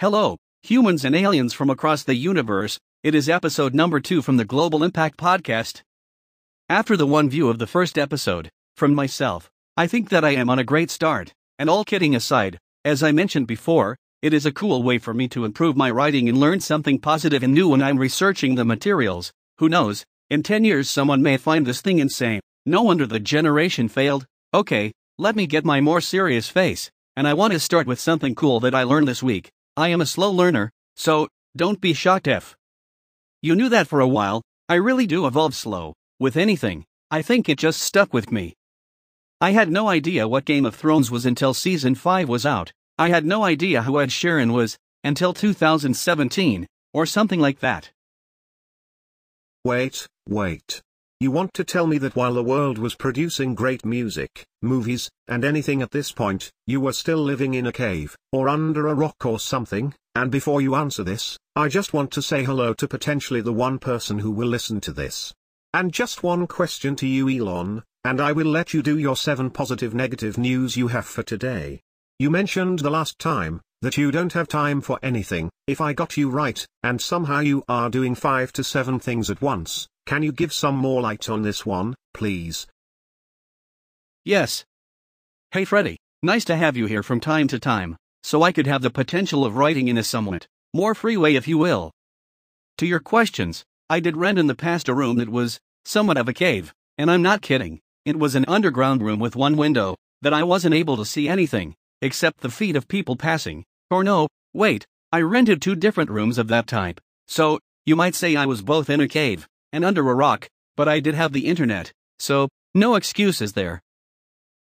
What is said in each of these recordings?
Hello, humans and aliens from across the universe. It is episode number two from the Global Impact Podcast. After the one view of the first episode, from myself, I think that I am on a great start. And all kidding aside, as I mentioned before, it is a cool way for me to improve my writing and learn something positive and new when I'm researching the materials. Who knows, in 10 years someone may find this thing insane. No wonder the generation failed. Okay, let me get my more serious face. And I want to start with something cool that I learned this week. I am a slow learner, so don't be shocked if you knew that for a while. I really do evolve slow with anything. I think it just stuck with me. I had no idea what Game of Thrones was until season 5 was out. I had no idea who Ed Sheeran was until 2017 or something like that. Wait, wait. You want to tell me that while the world was producing great music, movies, and anything at this point, you were still living in a cave, or under a rock or something? And before you answer this, I just want to say hello to potentially the one person who will listen to this. And just one question to you Elon, and I will let you do your 7 positive negative news you have for today. You mentioned the last time, that you don't have time for anything, if I got you right, and somehow you are doing 5 to 7 things at once, can you give some more light on this one, please? Yes. Hey Freddy, nice to have you here from time to time, so I could have the potential of writing in a somewhat more free way, if you will. To your questions, I did rent in the past a room that was somewhat of a cave, and I'm not kidding. It was an underground room with one window that I wasn't able to see anything except the feet of people passing. Or no, wait, I rented two different rooms of that type. So, you might say I was both in a cave and under a rock, but I did have the internet, so, no excuses there.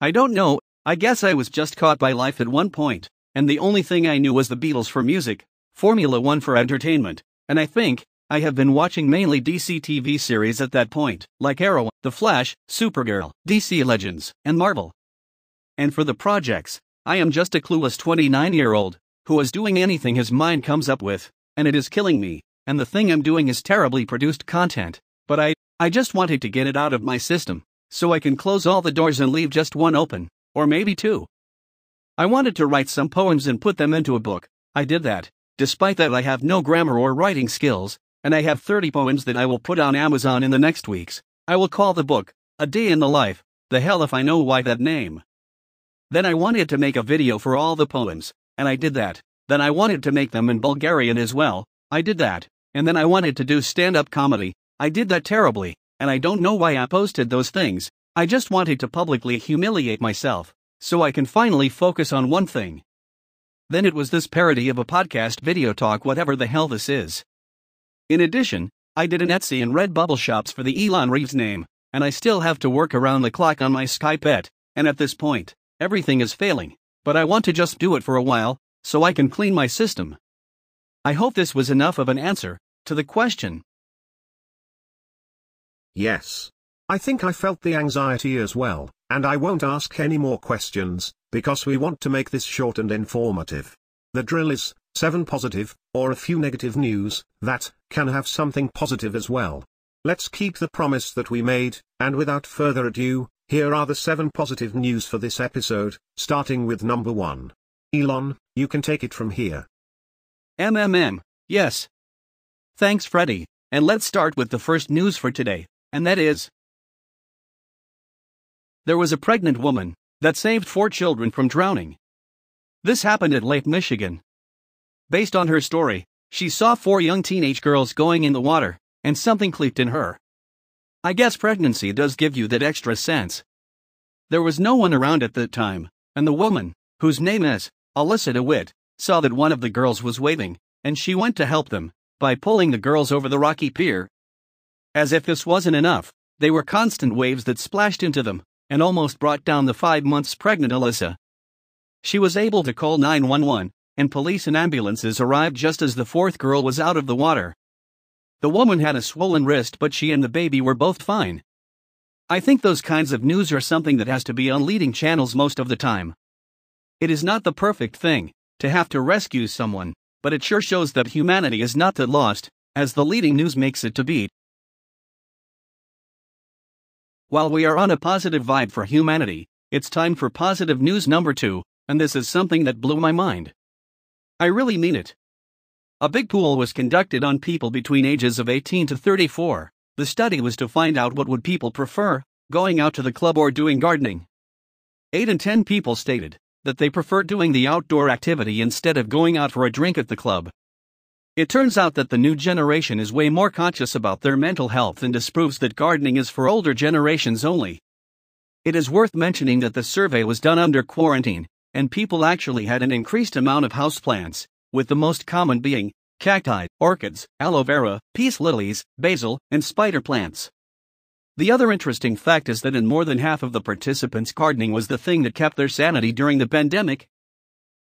I don't know, I guess I was just caught by life at one point, and the only thing I knew was the Beatles for music, Formula One for entertainment, and I think, I have been watching mainly DC TV series at that point, like Arrow, The Flash, Supergirl, DC Legends, and Marvel. And for the projects, I am just a clueless 29 year old, who is doing anything his mind comes up with, and it is killing me and the thing I'm doing is terribly produced content, but I, I just wanted to get it out of my system, so I can close all the doors and leave just one open, or maybe two. I wanted to write some poems and put them into a book. I did that. Despite that, I have no grammar or writing skills, and I have 30 poems that I will put on Amazon in the next weeks. I will call the book, A Day in the Life. The hell if I know why that name. Then I wanted to make a video for all the poems, and I did that. Then I wanted to make them in Bulgarian as well. I did that. And then I wanted to do stand up comedy. I did that terribly, and I don't know why I posted those things. I just wanted to publicly humiliate myself, so I can finally focus on one thing. Then it was this parody of a podcast video talk, whatever the hell this is. In addition, I did an Etsy and Redbubble shops for the Elon Reeves name, and I still have to work around the clock on my Sky Pet, and at this point, everything is failing, but I want to just do it for a while, so I can clean my system. I hope this was enough of an answer to the question. Yes. I think I felt the anxiety as well, and I won't ask any more questions, because we want to make this short and informative. The drill is 7 positive, or a few negative news, that can have something positive as well. Let's keep the promise that we made, and without further ado, here are the 7 positive news for this episode, starting with number 1. Elon, you can take it from here. MMM, yes. Thanks, Freddy, and let's start with the first news for today, and that is There was a pregnant woman that saved four children from drowning. This happened at Lake Michigan. Based on her story, she saw four young teenage girls going in the water, and something clicked in her. I guess pregnancy does give you that extra sense. There was no one around at that time, and the woman, whose name is Alyssa DeWitt, saw that one of the girls was waving, and she went to help them by pulling the girls over the rocky pier. As if this wasn't enough, they were constant waves that splashed into them and almost brought down the five months pregnant Alyssa. She was able to call 911, and police and ambulances arrived just as the fourth girl was out of the water. The woman had a swollen wrist, but she and the baby were both fine. I think those kinds of news are something that has to be on leading channels most of the time. It is not the perfect thing, to have to rescue someone, but it sure shows that humanity is not that lost, as the leading news makes it to be. While we are on a positive vibe for humanity, it's time for positive news number two, and this is something that blew my mind. I really mean it. A big pool was conducted on people between ages of 18 to 34. The study was to find out what would people prefer, going out to the club or doing gardening. 8 in 10 people stated that they prefer doing the outdoor activity instead of going out for a drink at the club. It turns out that the new generation is way more conscious about their mental health and disproves that gardening is for older generations only. It is worth mentioning that the survey was done under quarantine, and people actually had an increased amount of houseplants, with the most common being cacti, orchids, aloe vera, peace lilies, basil, and spider plants. The other interesting fact is that in more than half of the participants, gardening was the thing that kept their sanity during the pandemic.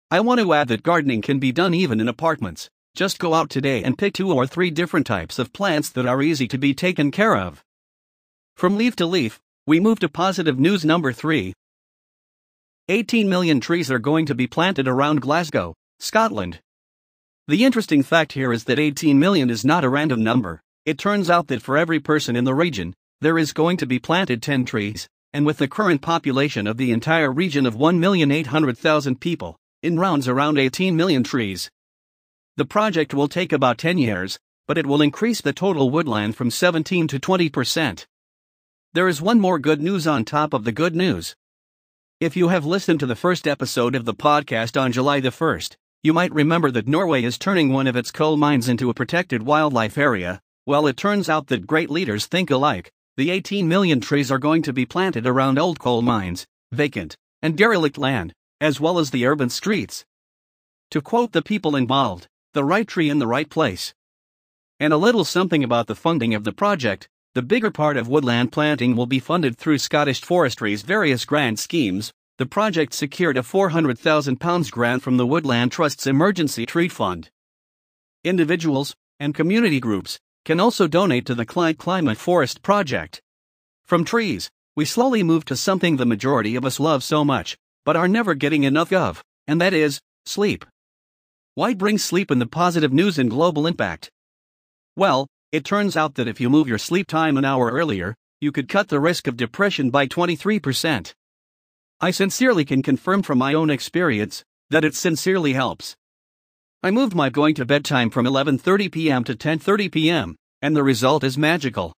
I want to add that gardening can be done even in apartments. Just go out today and pick two or three different types of plants that are easy to be taken care of. From leaf to leaf, we move to positive news number 3. 18 million trees are going to be planted around Glasgow, Scotland. The interesting fact here is that 18 million is not a random number. It turns out that for every person in the region, there is going to be planted 10 trees, and with the current population of the entire region of 1,800,000 people, in rounds around 18 million trees, the project will take about 10 years, but it will increase the total woodland from 17 to 20%. There is one more good news on top of the good news. If you have listened to the first episode of the podcast on July the 1st, you might remember that Norway is turning one of its coal mines into a protected wildlife area. Well, it turns out that great leaders think alike. The 18 million trees are going to be planted around old coal mines, vacant, and derelict land, as well as the urban streets. To quote the people involved, the right tree in the right place. And a little something about the funding of the project. The bigger part of woodland planting will be funded through Scottish Forestry's various grant schemes. The project secured a £400,000 grant from the Woodland Trust's Emergency Tree Fund. Individuals and community groups can also donate to the Clyde Climate Forest Project. From trees, we slowly move to something the majority of us love so much, but are never getting enough of, and that is sleep. Why bring sleep in the positive news and global impact? Well, it turns out that if you move your sleep time an hour earlier, you could cut the risk of depression by 23%. I sincerely can confirm from my own experience that it sincerely helps. I moved my going to bed time from 11:30 p.m. to 10:30 p.m., and the result is magical.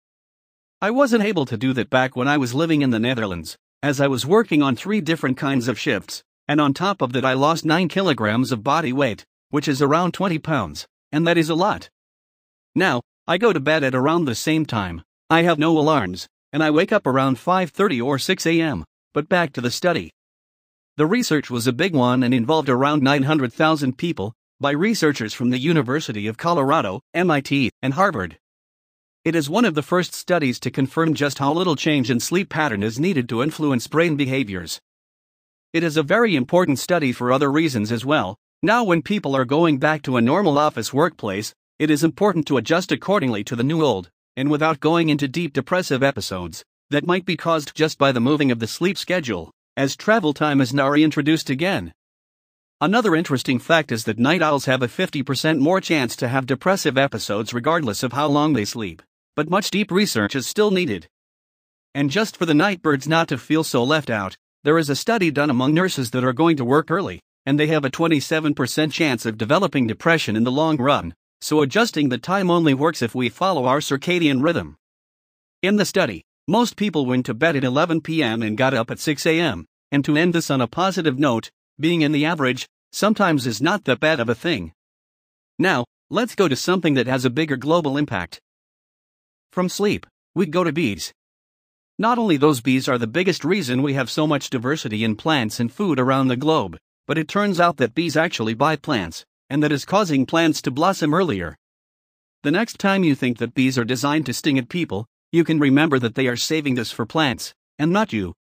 I wasn't able to do that back when I was living in the Netherlands, as I was working on 3 different kinds of shifts, and on top of that I lost 9 kilograms of body weight which is around 20 pounds, and that is a lot. Now, I go to bed at around the same time. I have no alarms, and I wake up around 5:30 or 6 a.m. But back to the study. The research was a big one and involved around 900,000 people by researchers from the University of Colorado, MIT, and Harvard. It is one of the first studies to confirm just how little change in sleep pattern is needed to influence brain behaviors. It is a very important study for other reasons as well, now, when people are going back to a normal office workplace, it is important to adjust accordingly to the new old, and without going into deep depressive episodes that might be caused just by the moving of the sleep schedule, as travel time is now reintroduced again. Another interesting fact is that night owls have a 50% more chance to have depressive episodes regardless of how long they sleep, but much deep research is still needed. And just for the night birds not to feel so left out, there is a study done among nurses that are going to work early and they have a 27% chance of developing depression in the long run, so adjusting the time only works if we follow our circadian rhythm. In the study, most people went to bed at 11 p.m. and got up at 6 a.m., and to end this on a positive note, being in the average sometimes is not that bad of a thing. Now, let's go to something that has a bigger global impact. From sleep, we go to bees. Not only those bees are the biggest reason we have so much diversity in plants and food around the globe, but it turns out that bees actually buy plants, and that is causing plants to blossom earlier. The next time you think that bees are designed to sting at people, you can remember that they are saving this for plants, and not you.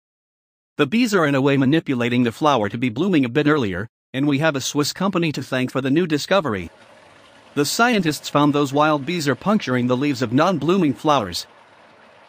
The bees are in a way manipulating the flower to be blooming a bit earlier, and we have a Swiss company to thank for the new discovery. The scientists found those wild bees are puncturing the leaves of non blooming flowers.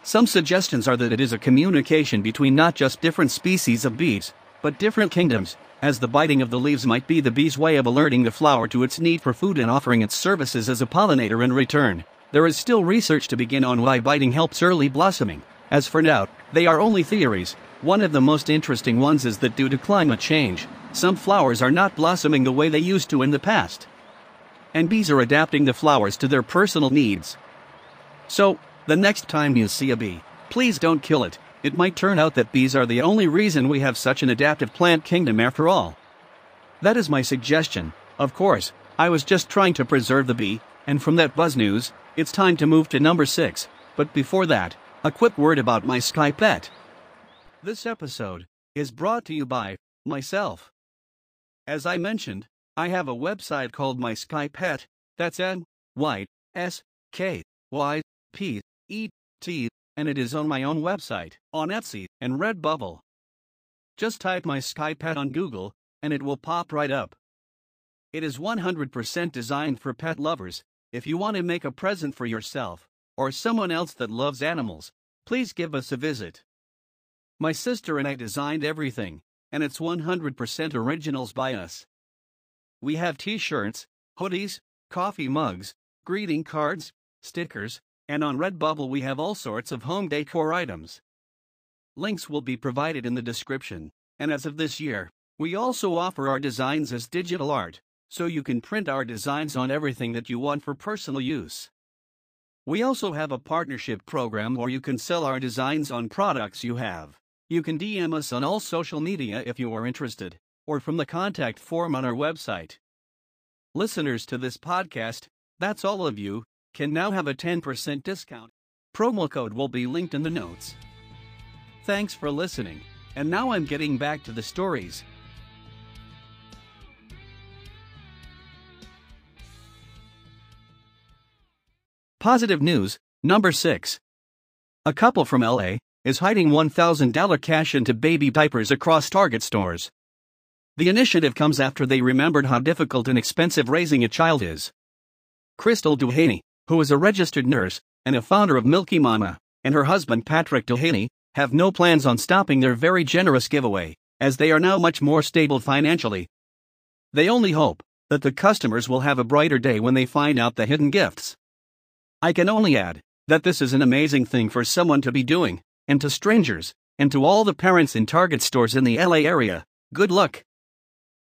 Some suggestions are that it is a communication between not just different species of bees, but different kingdoms, as the biting of the leaves might be the bee's way of alerting the flower to its need for food and offering its services as a pollinator in return. There is still research to begin on why biting helps early blossoming. As for now, they are only theories. One of the most interesting ones is that due to climate change, some flowers are not blossoming the way they used to in the past. and bees are adapting the flowers to their personal needs. So, the next time you see a bee, please don't kill it, it might turn out that bees are the only reason we have such an adaptive plant kingdom after all. That is my suggestion, of course, I was just trying to preserve the bee, and from that buzz news, it's time to move to number 6, but before that, a quick word about my Sky Pet. This episode is brought to you by myself. As I mentioned, I have a website called My Sky Pet, that's N Y S K Y P E T, and it is on my own website, on Etsy, and Redbubble. Just type My Sky Pet on Google, and it will pop right up. It is 100% designed for pet lovers. If you want to make a present for yourself, or someone else that loves animals, please give us a visit. My sister and I designed everything, and it's 100% originals by us. We have t shirts, hoodies, coffee mugs, greeting cards, stickers, and on Redbubble we have all sorts of home decor items. Links will be provided in the description, and as of this year, we also offer our designs as digital art, so you can print our designs on everything that you want for personal use. We also have a partnership program where you can sell our designs on products you have. You can DM us on all social media if you are interested, or from the contact form on our website. Listeners to this podcast, that's all of you, can now have a 10% discount. Promo code will be linked in the notes. Thanks for listening, and now I'm getting back to the stories. Positive news, number 6. A couple from LA is hiding $1,000 cash into baby diapers across Target stores. The initiative comes after they remembered how difficult and expensive raising a child is. Crystal Duhaney, who is a registered nurse and a founder of Milky Mama, and her husband Patrick Duhaney, have no plans on stopping their very generous giveaway, as they are now much more stable financially. They only hope that the customers will have a brighter day when they find out the hidden gifts. I can only add that this is an amazing thing for someone to be doing, and to strangers, and to all the parents in Target stores in the LA area, good luck.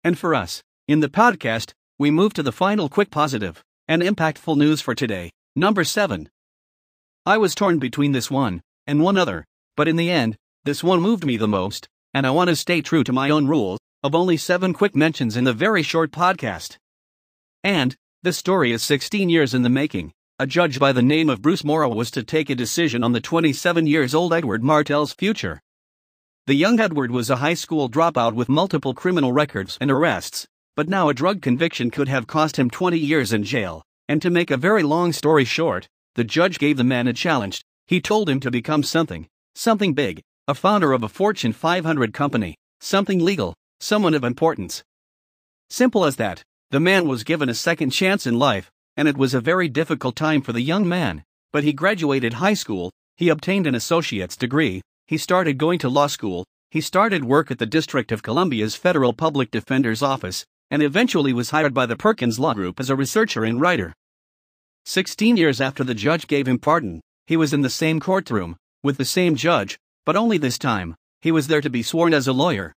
And for us, in the podcast, we move to the final quick positive and impactful news for today. Number 7. I was torn between this one and one other, but in the end, this one moved me the most, and I want to stay true to my own rule of only 7 quick mentions in the very short podcast. And, this story is 16 years in the making. A judge by the name of Bruce Morrow was to take a decision on the 27 years old Edward Martell's future. The young Edward was a high school dropout with multiple criminal records and arrests, but now a drug conviction could have cost him 20 years in jail. And to make a very long story short, the judge gave the man a challenge. He told him to become something, something big, a founder of a Fortune 500 company, something legal, someone of importance. Simple as that, the man was given a second chance in life, and it was a very difficult time for the young man, but he graduated high school, he obtained an associate's degree, he started going to law school, he started work at the District of Columbia's Federal Public Defender's Office, and eventually was hired by the Perkins Law Group as a researcher and writer. Sixteen years after the judge gave him pardon, he was in the same courtroom, with the same judge, but only this time, he was there to be sworn as a lawyer.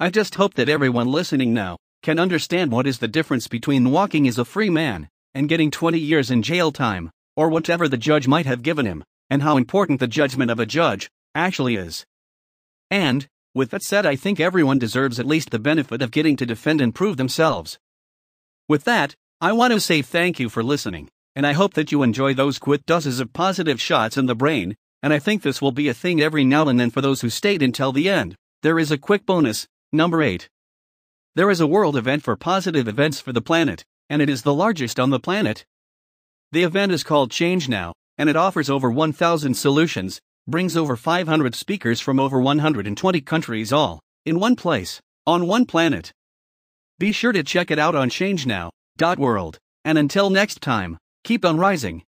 I just hope that everyone listening now can understand what is the difference between walking as a free man and getting 20 years in jail time, or whatever the judge might have given him, and how important the judgment of a judge actually is. And, with that said, I think everyone deserves at least the benefit of getting to defend and prove themselves. With that, I want to say thank you for listening, and I hope that you enjoy those quick doses of positive shots in the brain, and I think this will be a thing every now and then for those who stayed until the end. There is a quick bonus, number 8. There is a world event for positive events for the planet, and it is the largest on the planet. The event is called Change Now, and it offers over 1,000 solutions, brings over 500 speakers from over 120 countries all in one place, on one planet. Be sure to check it out on changenow.world. And until next time, keep on rising.